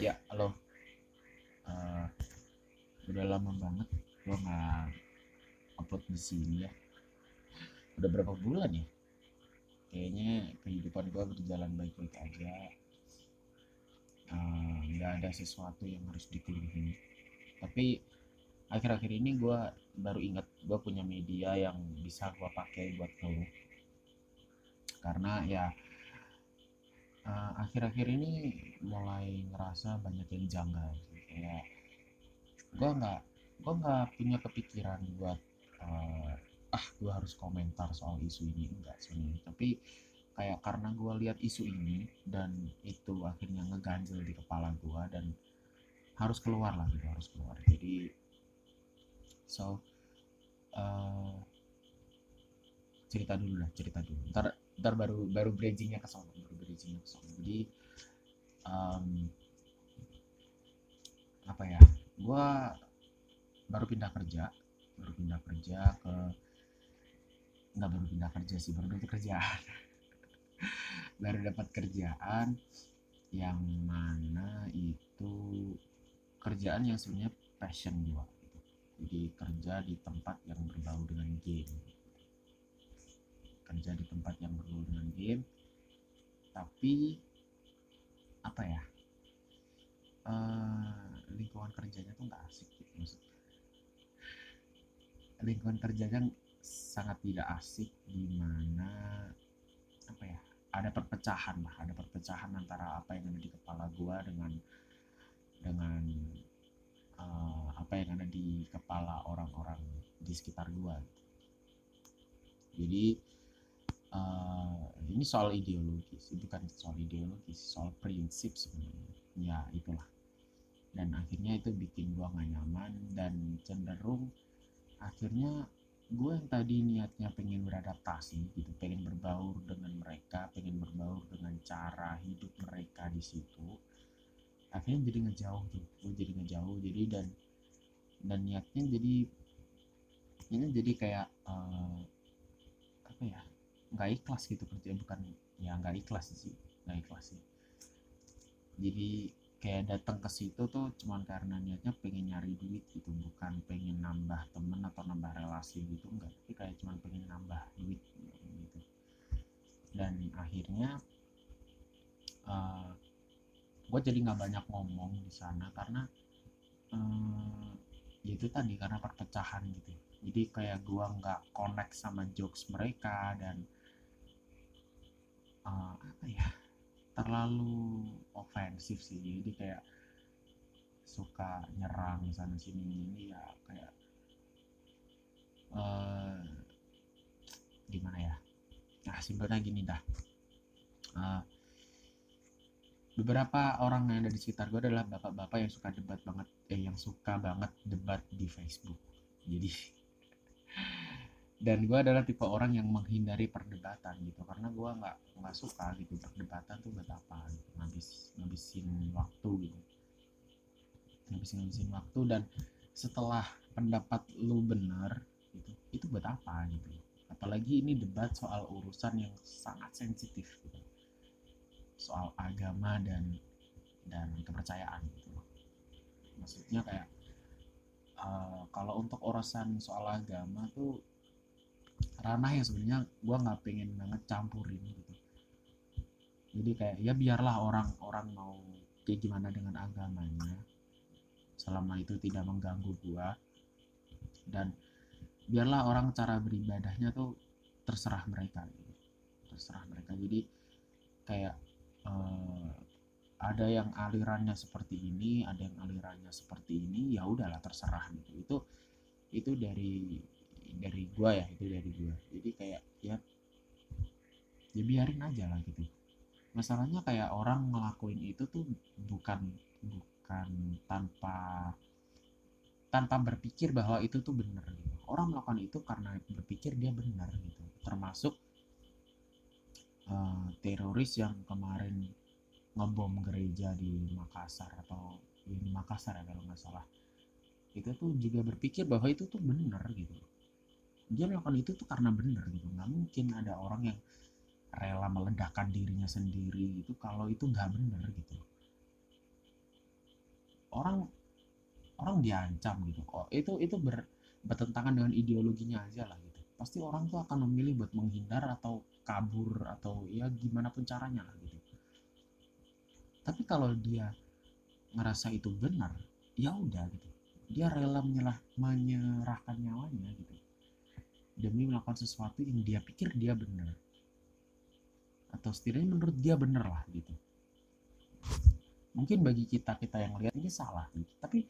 Ya, halo. Eh, udah lama banget gua nggak upload di sini ya. Udah berapa bulan ya? Kayaknya kehidupan gua berjalan baik-baik aja. Eh, nggak ada sesuatu yang harus dikeluhin. Tapi akhir-akhir ini gua baru ingat gua punya media yang bisa gua pakai buat ngeluh. Karena ya eh, akhir-akhir ini mulai ngerasa banyak yang janggal. Kayak gua nggak gua nggak punya kepikiran buat eh, ah gua harus komentar soal isu ini enggak sebenarnya tapi kayak karena gua lihat isu ini dan itu akhirnya ngeganjel di kepala gua dan harus keluar lah gitu harus keluar jadi so eh, cerita dulu lah cerita dulu ntar ntar baru baru bridgingnya ke sana baru bridgingnya ke sana. Jadi em, apa ya gua baru pindah kerja baru pindah kerja ke nggak baru pindah kerja sih baru dapat kerjaan. Baru dapat kerjaan yang mana itu kerjaan yang sebenarnya passion gua gitu. jadi kerja di tempat yang berbau dengan game kerja di tempat yang berbau dengan game tapi apa ya eh, lingkungan kerjanya tuh nggak asik gitu maksud. Lingkungan kerjanya sangat tidak asik di mana apa ya ada perpecahan lah ada perpecahan antara apa yang ada di kepala gua dengan dengan eh, apa yang ada di kepala orang-orang di sekitar gua. Jadi eh, ini soal ideologis bukan soal ideologis soal prinsip sebenarnya. Ya itulah. Dan akhirnya itu bikin gua nggak nyaman dan cenderung akhirnya gue yang tadi niatnya pengen beradaptasi gitu pengen berbaur dengan mereka pengen berbaur dengan cara hidup mereka di situ akhirnya jadi ngejauh tuh gue jadi ngejauh. Jadi dan dan niatnya jadi ini jadi kayak eh, apa ya nggak ikhlas gitu kerja bukan ya nggak ikhlas sih nggak ikhlas sih. Jadi kayak datang ke situ tuh cuman karena niatnya pengen nyari duit gitu bukan pengen nambah temen atau nambah relasi gitu enggak tapi kayak cuman pengen nambah duit gitu. Dan akhirnya gue jadi nggak banyak ngomong di sana karena eh, ya itu tadi karena perpecahan gitu. Jadi kayak gue nggak connect sama jokes mereka dan eh, apa ya terlalu ofensif sih. Jadi kayak suka nyerang sana sini ini ya kayak eh gimana ya? Nah simpelnya gini dah. Eh, beberapa orang yang ada di sekitar gue adalah bapak-bapak yang suka debat banget eh yang suka banget debat di Facebook. Jadi dan gue adalah tipe orang yang menghindari perdebatan gitu. Karena gue nggak nggak suka gitu perdebatan tuh buat apa gitu. Ngabis ngabisin waktu gitu. Ngabisin ngabisin waktu dan setelah pendapat lu bener gitu itu buat apa gitu. Apalagi ini debat soal urusan yang sangat sensitif gitu. Soal agama dan dan kepercayaan gitu. Maksudnya kayak eh, kalau untuk urusan soal agama tuh ranah yang sebenarnya gue nggak pengen banget campurin gitu. Jadi kayak ya biarlah orang-orang mau kayak gimana dengan agamanya selama itu tidak mengganggu gue dan biarlah orang cara beribadahnya tuh terserah mereka gitu. terserah mereka. Jadi kayak eh, ada yang alirannya seperti ini ada yang alirannya seperti ini ya udahlah terserah gitu. Itu itu dari dari gua ya. Itu dari gua. Jadi kayak ya ya biarin aja lah gitu. Masalahnya kayak orang ngelakuin itu tuh bukan bukan tanpa tanpa berpikir bahwa itu tuh benar gitu. Orang melakukan itu karena berpikir dia benar gitu. Termasuk eh, teroris yang kemarin ngebom gereja di Makassar atau ya di Makassar ya kalau nggak salah. Itu tuh juga berpikir bahwa itu tuh benar gitu dia melakukan itu tuh karena benar gitu. Nggak mungkin ada orang yang rela meledakkan dirinya sendiri itu kalau itu nggak benar gitu. Orang orang diancam gitu kok. Itu itu ber, bertentangan dengan ideologinya aja lah gitu. Pasti orang tuh akan memilih buat menghindar atau kabur atau ya gimana pun caranya lah gitu. Tapi kalau dia ngerasa itu benar ya udah gitu. Dia rela menyelah, menyerahkan nyawanya gitu demi melakukan sesuatu yang dia pikir dia benar. Atau setidaknya menurut dia benar lah gitu. Mungkin bagi kita kita yang lihat ini salah gitu. tapi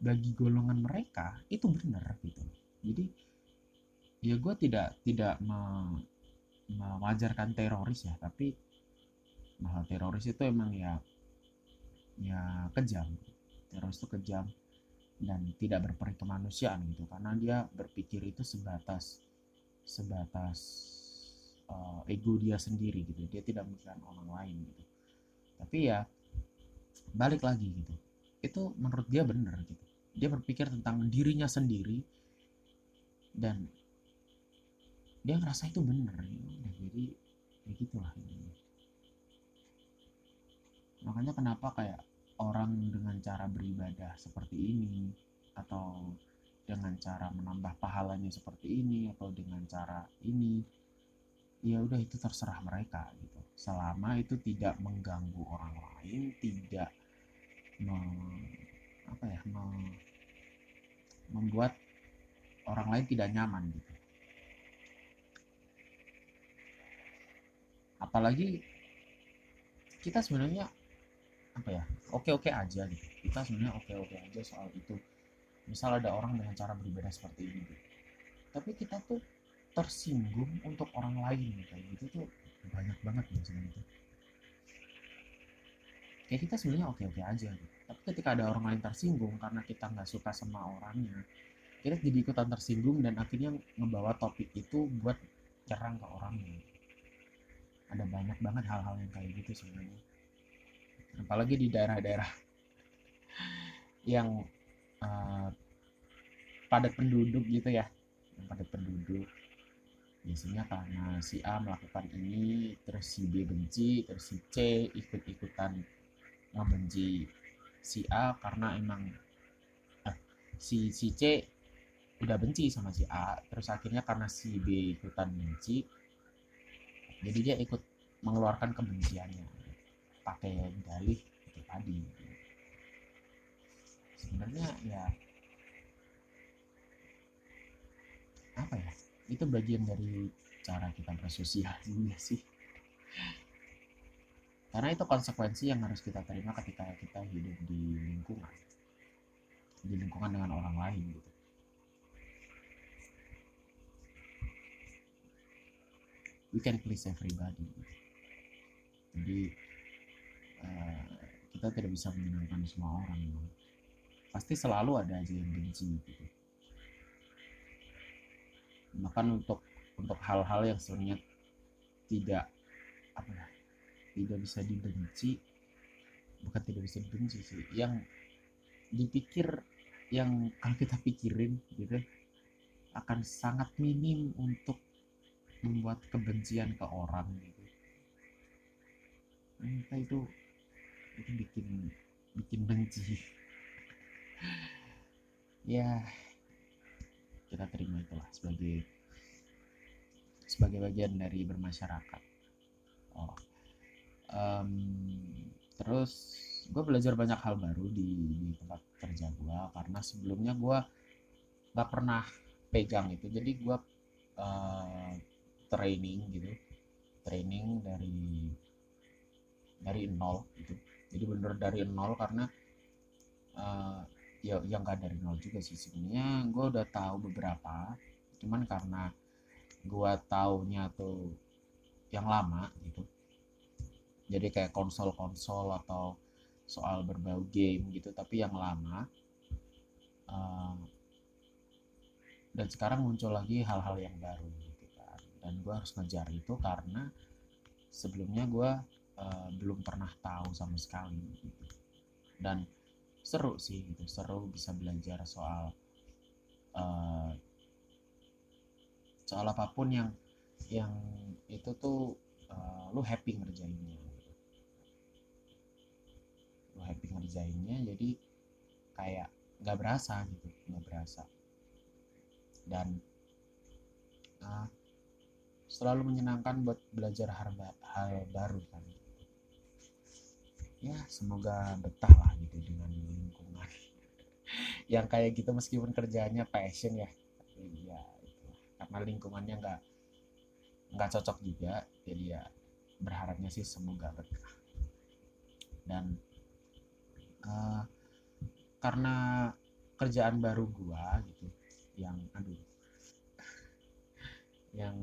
bagi golongan mereka itu benar gitu. Jadi ya gue tidak tidak me, mewajarkan teroris ya tapi bahwa teroris itu emang ya ya kejam. Teroris itu kejam dan tidak berperi kemanusiaan gitu. Karena dia berpikir itu sebatas sebatas uh, ego dia sendiri gitu. Dia tidak memikirkan orang lain gitu. Tapi ya balik lagi gitu. Itu menurut dia benar gitu. Dia berpikir tentang dirinya sendiri dan dia ngerasa itu benar ya jadi ya gitulah makanya kenapa kayak orang dengan cara beribadah seperti ini atau dengan cara menambah pahalanya seperti ini atau dengan cara ini ya udah itu terserah mereka gitu. Selama itu tidak mengganggu orang lain tidak me, apa ya me, membuat orang lain tidak nyaman gitu. Apalagi kita sebenarnya apa ya oke oke aja gitu. Kita sebenarnya oke oke aja soal itu misal ada orang dengan cara beribadah seperti ini gitu. tapi kita tuh tersinggung untuk orang lain kayak gitu tuh banyak banget biasanya itu kayak kita sebenarnya oke oke aja gitu. tapi ketika ada orang lain tersinggung karena kita nggak suka sama orangnya kita jadi ikutan tersinggung dan akhirnya ngebawa topik itu buat nyerang ke orangnya ada banyak banget hal-hal yang kayak gitu sebenarnya apalagi di daerah-daerah yang uh, padat penduduk gitu ya. Yang padat penduduk. Biasanya karena si A melakukan ini terus si B benci terus si C ikut-ikutan ngebenci si A karena emang eh, si si C udah benci sama si A terus akhirnya karena si B ikutan benci jadi dia ikut mengeluarkan kebenciannya. Pakai dalih itu tadi sebenarnya ya apa ya itu bagian dari cara kita bersosial juga sih. Karena itu konsekuensi yang harus kita terima ketika kita hidup di lingkungan di lingkungan dengan orang lain gitu. We can please everybody jadi uh, kita tidak bisa menyenangkan semua orang pasti selalu ada aja yang benci gitu. Bahkan untuk untuk hal-hal yang sebenarnya tidak apa ya tidak bisa dibenci bukan tidak bisa dibenci sih yang dipikir yang kalau kita pikirin gitu akan sangat minim untuk membuat kebencian ke orang gitu. Nah, itu itu bikin bikin benci ya kita terima itulah sebagai sebagai bagian dari bermasyarakat. Oh. Um, terus gue belajar banyak hal baru di, di tempat kerja gue karena sebelumnya gue gak pernah pegang itu. Jadi gue uh, training gitu training dari dari nol gitu. Jadi bener dari nol karena uh, ya yang gak dari nol juga sih. Sebenarnya gue udah tahu beberapa cuman karena gue taunya tuh yang lama gitu. Jadi kayak konsol-konsol atau soal berbau game gitu tapi yang lama uh, dan sekarang muncul lagi hal-hal yang baru gitu kan. Dan gue harus ngejar itu karena sebelumnya gue uh, belum pernah tahu sama sekali gitu. Dan seru sih gitu seru bisa belajar soal uh, soal apa pun yang yang itu tuh uh, lu happy ngerjainnya gitu. lu happy ngerjainnya jadi kayak nggak berasa gitu nggak berasa dan uh, selalu menyenangkan buat belajar hal, hal baru kan ya semoga betah lah gitu dengan lingkungan. Yang kayak gitu meskipun kerjanya passion ya. Iya itu karena lingkungannya nggak nggak cocok juga jadi ya berharapnya sih semoga betah. Dan uh, karena kerjaan baru gua gitu yang aduh yang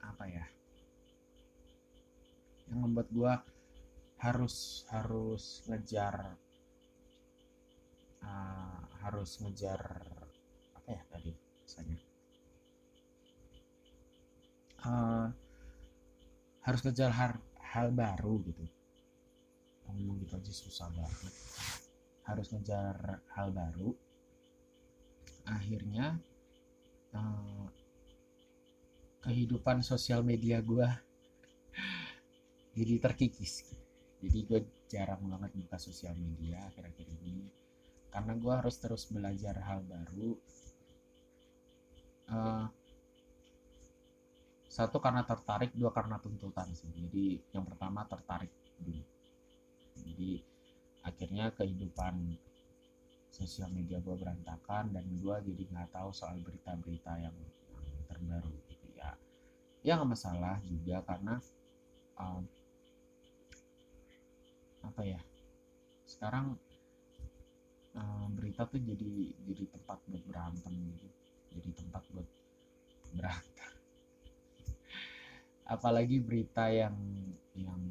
apa ya yang membuat gua harus harus ngejar uh, harus ngejar apa ya tadi misalnya uh, harus ngejar hal, hal baru gitu. Ngomong gitu aja susah banget. Harus ngejar hal baru. Akhirnya uh, kehidupan sosial media gue jadi terkikis jadi gue jarang banget buka sosial media akhir-akhir ini. Karena gue harus terus belajar hal baru. Uh, satu karena tertarik dua karena tuntutan sih. Jadi yang pertama tertarik dulu. Jadi akhirnya kehidupan sosial media gue berantakan dan gue jadi nggak tahu soal berita-berita yang, terbaru gitu ya. Ya nggak masalah juga karena um, apa ya sekarang um, berita tuh jadi jadi tempat buat berantem gitu jadi tempat buat berantem apalagi berita yang yang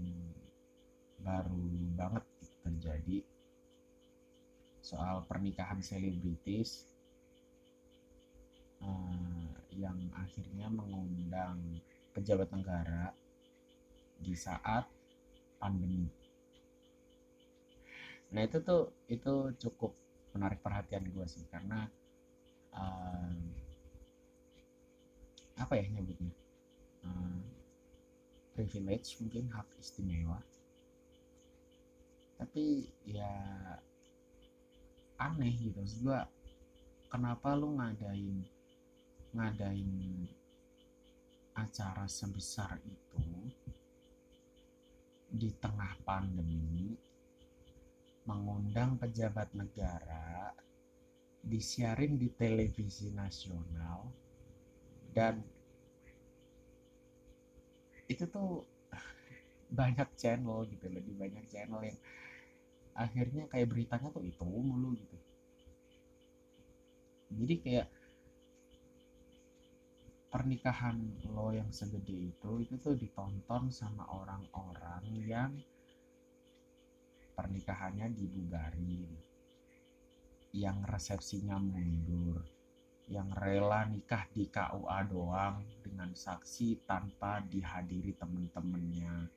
baru banget terjadi soal pernikahan selebritis uh, yang akhirnya mengundang pejabat negara di saat pandemi. Nah itu tuh itu cukup menarik perhatian gue sih karena uh, apa ya nyebutnya? Uh, privilege mungkin hak istimewa. Tapi ya aneh gitu. Maksud gua kenapa lu ngadain ngadain acara sebesar itu di tengah pandemi mengundang pejabat negara disiarin di televisi nasional dan itu tuh banyak channel gitu lebih banyak channel yang akhirnya kayak beritanya tuh itu mulu gitu. Jadi kayak pernikahan lo yang segede itu itu tuh ditonton sama orang-orang yang pernikahannya dibubarin yang resepsinya mundur yang rela nikah di KUA doang dengan saksi tanpa dihadiri temen-temennya.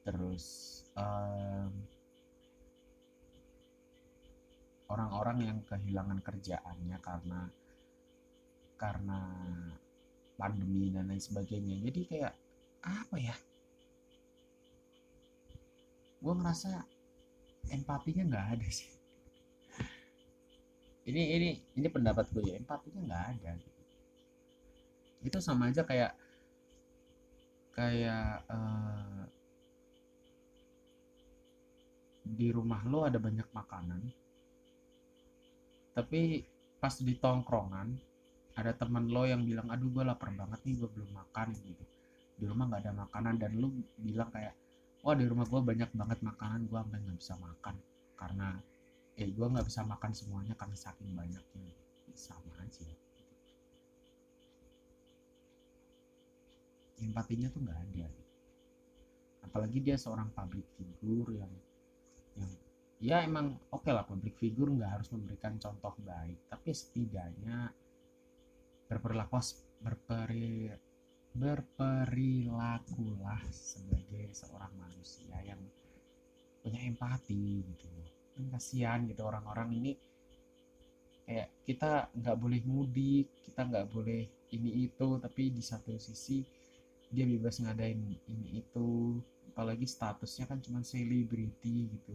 Terus orang orang-orang yang kehilangan kerjaannya karena karena pandemi dan lain sebagainya. Jadi kayak apa ya gue ngerasa empatinya nggak ada sih. Ini ini ini pendapat gue ya empatinya nggak ada itu sama aja kayak kayak uh, di rumah lo ada banyak makanan tapi pas di tongkrongan ada teman lo yang bilang aduh gue lapar banget nih gue belum makan gitu. Di rumah nggak ada makanan dan lo bilang kayak wah di rumah gue banyak banget makanan gue sampai nggak bisa makan. Karena eh gue nggak bisa makan semuanya karena saking banyaknya. Sama aja. Empatinya tuh nggak ada. Apalagi dia seorang public figure yang yang ya emang oke okay lah public figure nggak harus memberikan contoh baik. Tapi setidaknya berperilaku berperi berperilakulah sebagai seorang manusia yang punya empati gitu kan kasihan gitu orang-orang ini. Kayak kita nggak boleh mudik kita nggak boleh ini itu tapi di satu sisi dia bebas ngadain ini itu. Apalagi statusnya kan cuma selebriti gitu.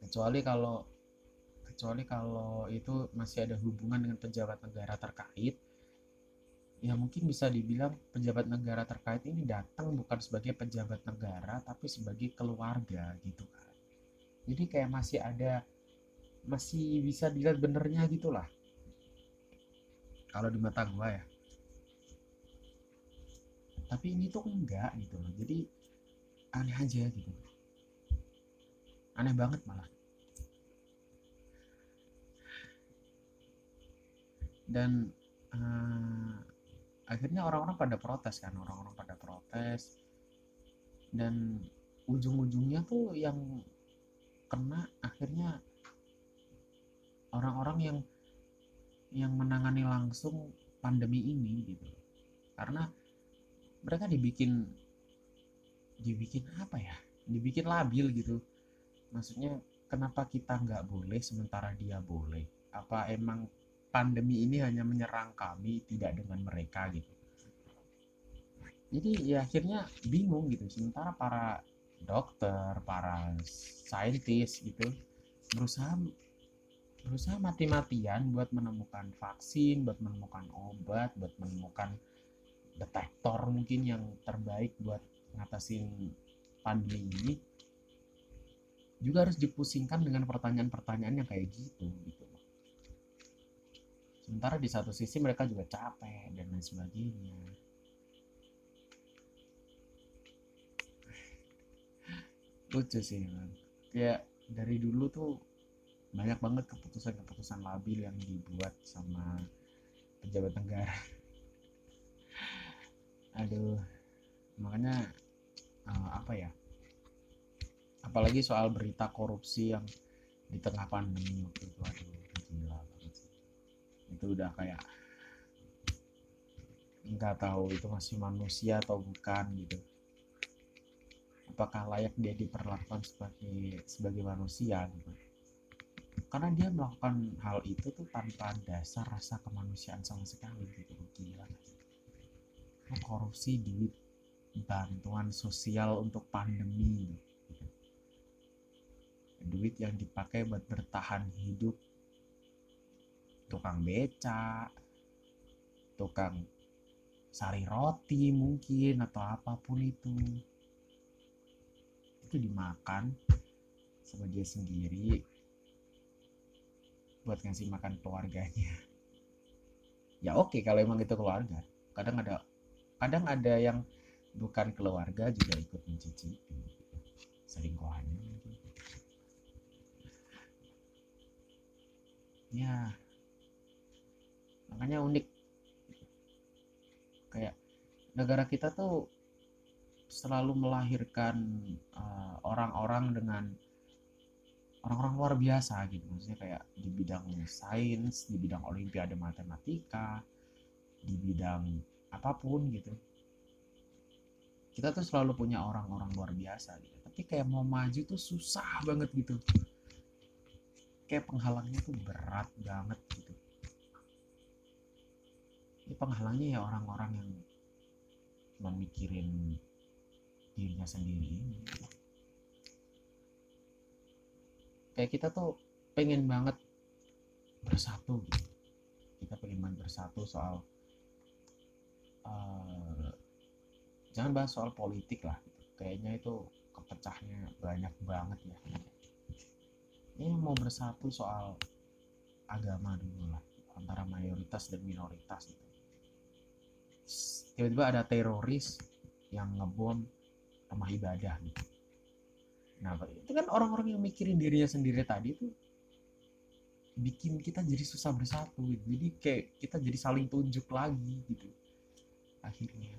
Kecuali kalau kecuali kalau itu masih ada hubungan dengan pejabat negara terkait ya mungkin bisa dibilang pejabat negara terkait ini datang bukan sebagai pejabat negara tapi sebagai keluarga gitu kan. Jadi kayak masih ada masih bisa dilihat benernya gitulah. Kalau di mata gua ya. Tapi ini tuh enggak gitu loh. Jadi aneh aja gitu. Aneh banget malah. Dan uh, akhirnya orang-orang pada protes kan orang-orang pada protes. Dan ujung-ujungnya tuh yang kena akhirnya orang-orang yang yang menangani langsung pandemi ini gitu. Karena mereka dibikin dibikin apa ya? Dibikin labil gitu. Maksudnya kenapa kita nggak boleh sementara dia boleh? Apa emang pandemi ini hanya menyerang kami tidak dengan mereka gitu. Jadi ya akhirnya bingung gitu. Sementara para dokter para saintis gitu berusaha berusaha mati-matian buat menemukan vaksin buat menemukan obat buat menemukan detektor mungkin yang terbaik buat ngatasin pandemi ini juga harus dipusingkan dengan pertanyaan-pertanyaan yang kayak gitu gitu sementara di satu sisi mereka juga capek dan lain sebagainya. Lucu sih man. kayak dari dulu tuh banyak banget keputusan-keputusan labil yang dibuat sama pejabat negara. Aduh makanya uh, apa ya? Apalagi soal berita korupsi yang di tengah pandemi waktu itu aduh itu udah kayak nggak tahu itu masih manusia atau bukan gitu. Apakah layak dia diperlakukan sebagai sebagai manusia gitu. Karena dia melakukan hal itu tuh tanpa dasar rasa kemanusiaan sama sekali gitu gila. Oh, korupsi duit bantuan sosial untuk pandemi gitu. duit yang dipakai buat bertahan hidup tukang beca tukang sari roti mungkin atau apa pun itu. Itu dimakan sama dia sendiri buat ngasih makan keluarganya. Ya oke kalau emang itu keluarga. Kadang ada kadang ada yang bukan keluarga juga ikut mencicipi. Selingkuhannya ya makanya unik. Kayak negara kita tuh selalu melahirkan uh, orang-orang dengan orang-orang luar biasa gitu. Maksudnya kayak di bidang sains di bidang olimpiade matematika di bidang apa pun gitu. Kita tuh selalu punya orang-orang luar biasa gitu. Tapi kayak mau maju tuh susah banget gitu. Kayak penghalangnya tuh berat banget gitu penghalangnya ya orang-orang yang memikirin dirinya sendiri. Kayak kita tuh pengen banget bersatu gitu. Kita pengen banget bersatu soal uh, jangan bahas soal politik lah gitu. kayaknya itu kepecahnya banyak banget ya. Ini mau bersatu soal agama dulu lah antara mayoritas dan minoritas gitu tiba-tiba ada teroris yang ngebom rumah ibadah gitu. Nah, itu kan orang-orang yang mikirin dirinya sendiri tadi itu bikin kita jadi susah bersatu gitu. Jadi kayak kita jadi saling tunjuk lagi gitu. Akhirnya.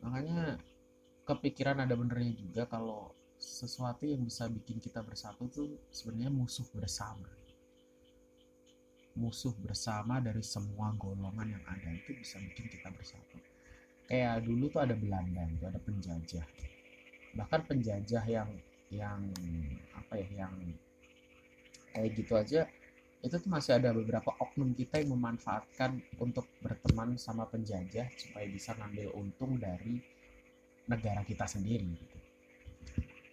Makanya kepikiran ada benernya juga kalau sesuatu yang bisa bikin kita bersatu tuh sebenarnya musuh bersama musuh bersama dari semua golongan yang ada. Itu bisa bikin kita bersatu. Kayak dulu tuh ada Belanda itu ada penjajah. Bahkan penjajah yang yang apa ya yang kayak gitu aja itu tuh masih ada beberapa oknum kita yang memanfaatkan untuk berteman sama penjajah supaya bisa ngambil untung dari negara kita sendiri gitu.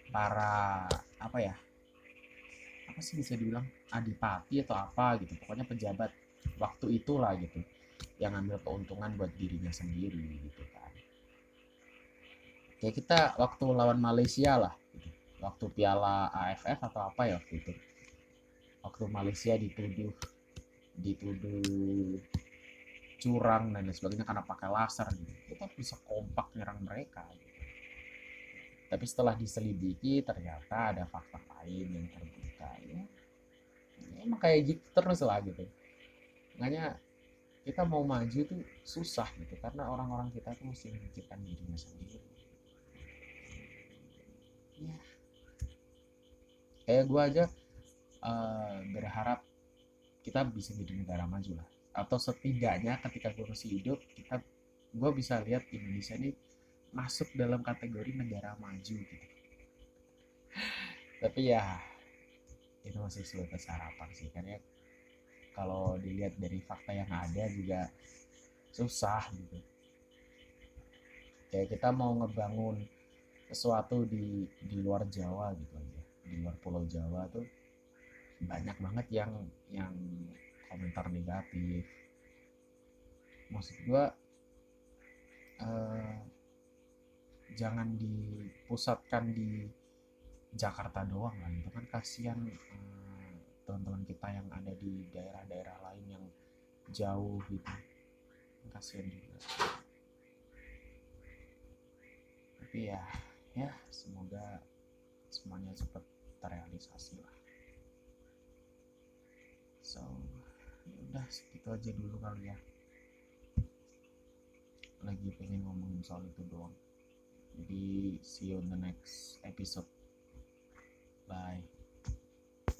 para apa ya apa sih bisa dibilang adipati atau apa gitu pokoknya pejabat waktu itulah gitu yang ambil keuntungan buat dirinya sendiri gitu kan kayak kita waktu lawan Malaysia lah gitu. waktu piala AFF atau apa ya waktu itu waktu Malaysia dituduh dituduh curang dan lain sebagainya karena pakai laser gitu kita bisa kompak nyerang mereka gitu. tapi setelah diselidiki ternyata ada fakta lain yang terbuka ya emang kayak gitu terus lah gitu. Makanya kita mau maju tuh susah gitu karena orang-orang kita tuh mesti memikirkan dirinya sendiri. Ya. Kayak gue aja uh, berharap kita bisa jadi negara maju lah. Atau setidaknya ketika gue masih hidup kita gue bisa lihat Indonesia ini masuk dalam kategori negara maju gitu. Tapi ya itu masih sebatas harapan sih. Karena kalau dilihat dari fakta yang ada juga susah gitu. Kayak kita mau ngebangun sesuatu di di luar Jawa gitu aja. Di luar Pulau Jawa tuh banyak banget yang yang komentar negatif. Maksud gua eh, jangan dipusatkan di Jakarta doang lah itu kan kasihan eh, teman-teman kita yang ada di daerah-daerah lain yang jauh gitu. Kasihan juga. Tapi ya ya semoga semuanya cepat terrealisasi lah. So ya udah segitu aja dulu kali ya. Lagi pengen ngomongin soal itu doang. Jadi see you on the next episode Bye.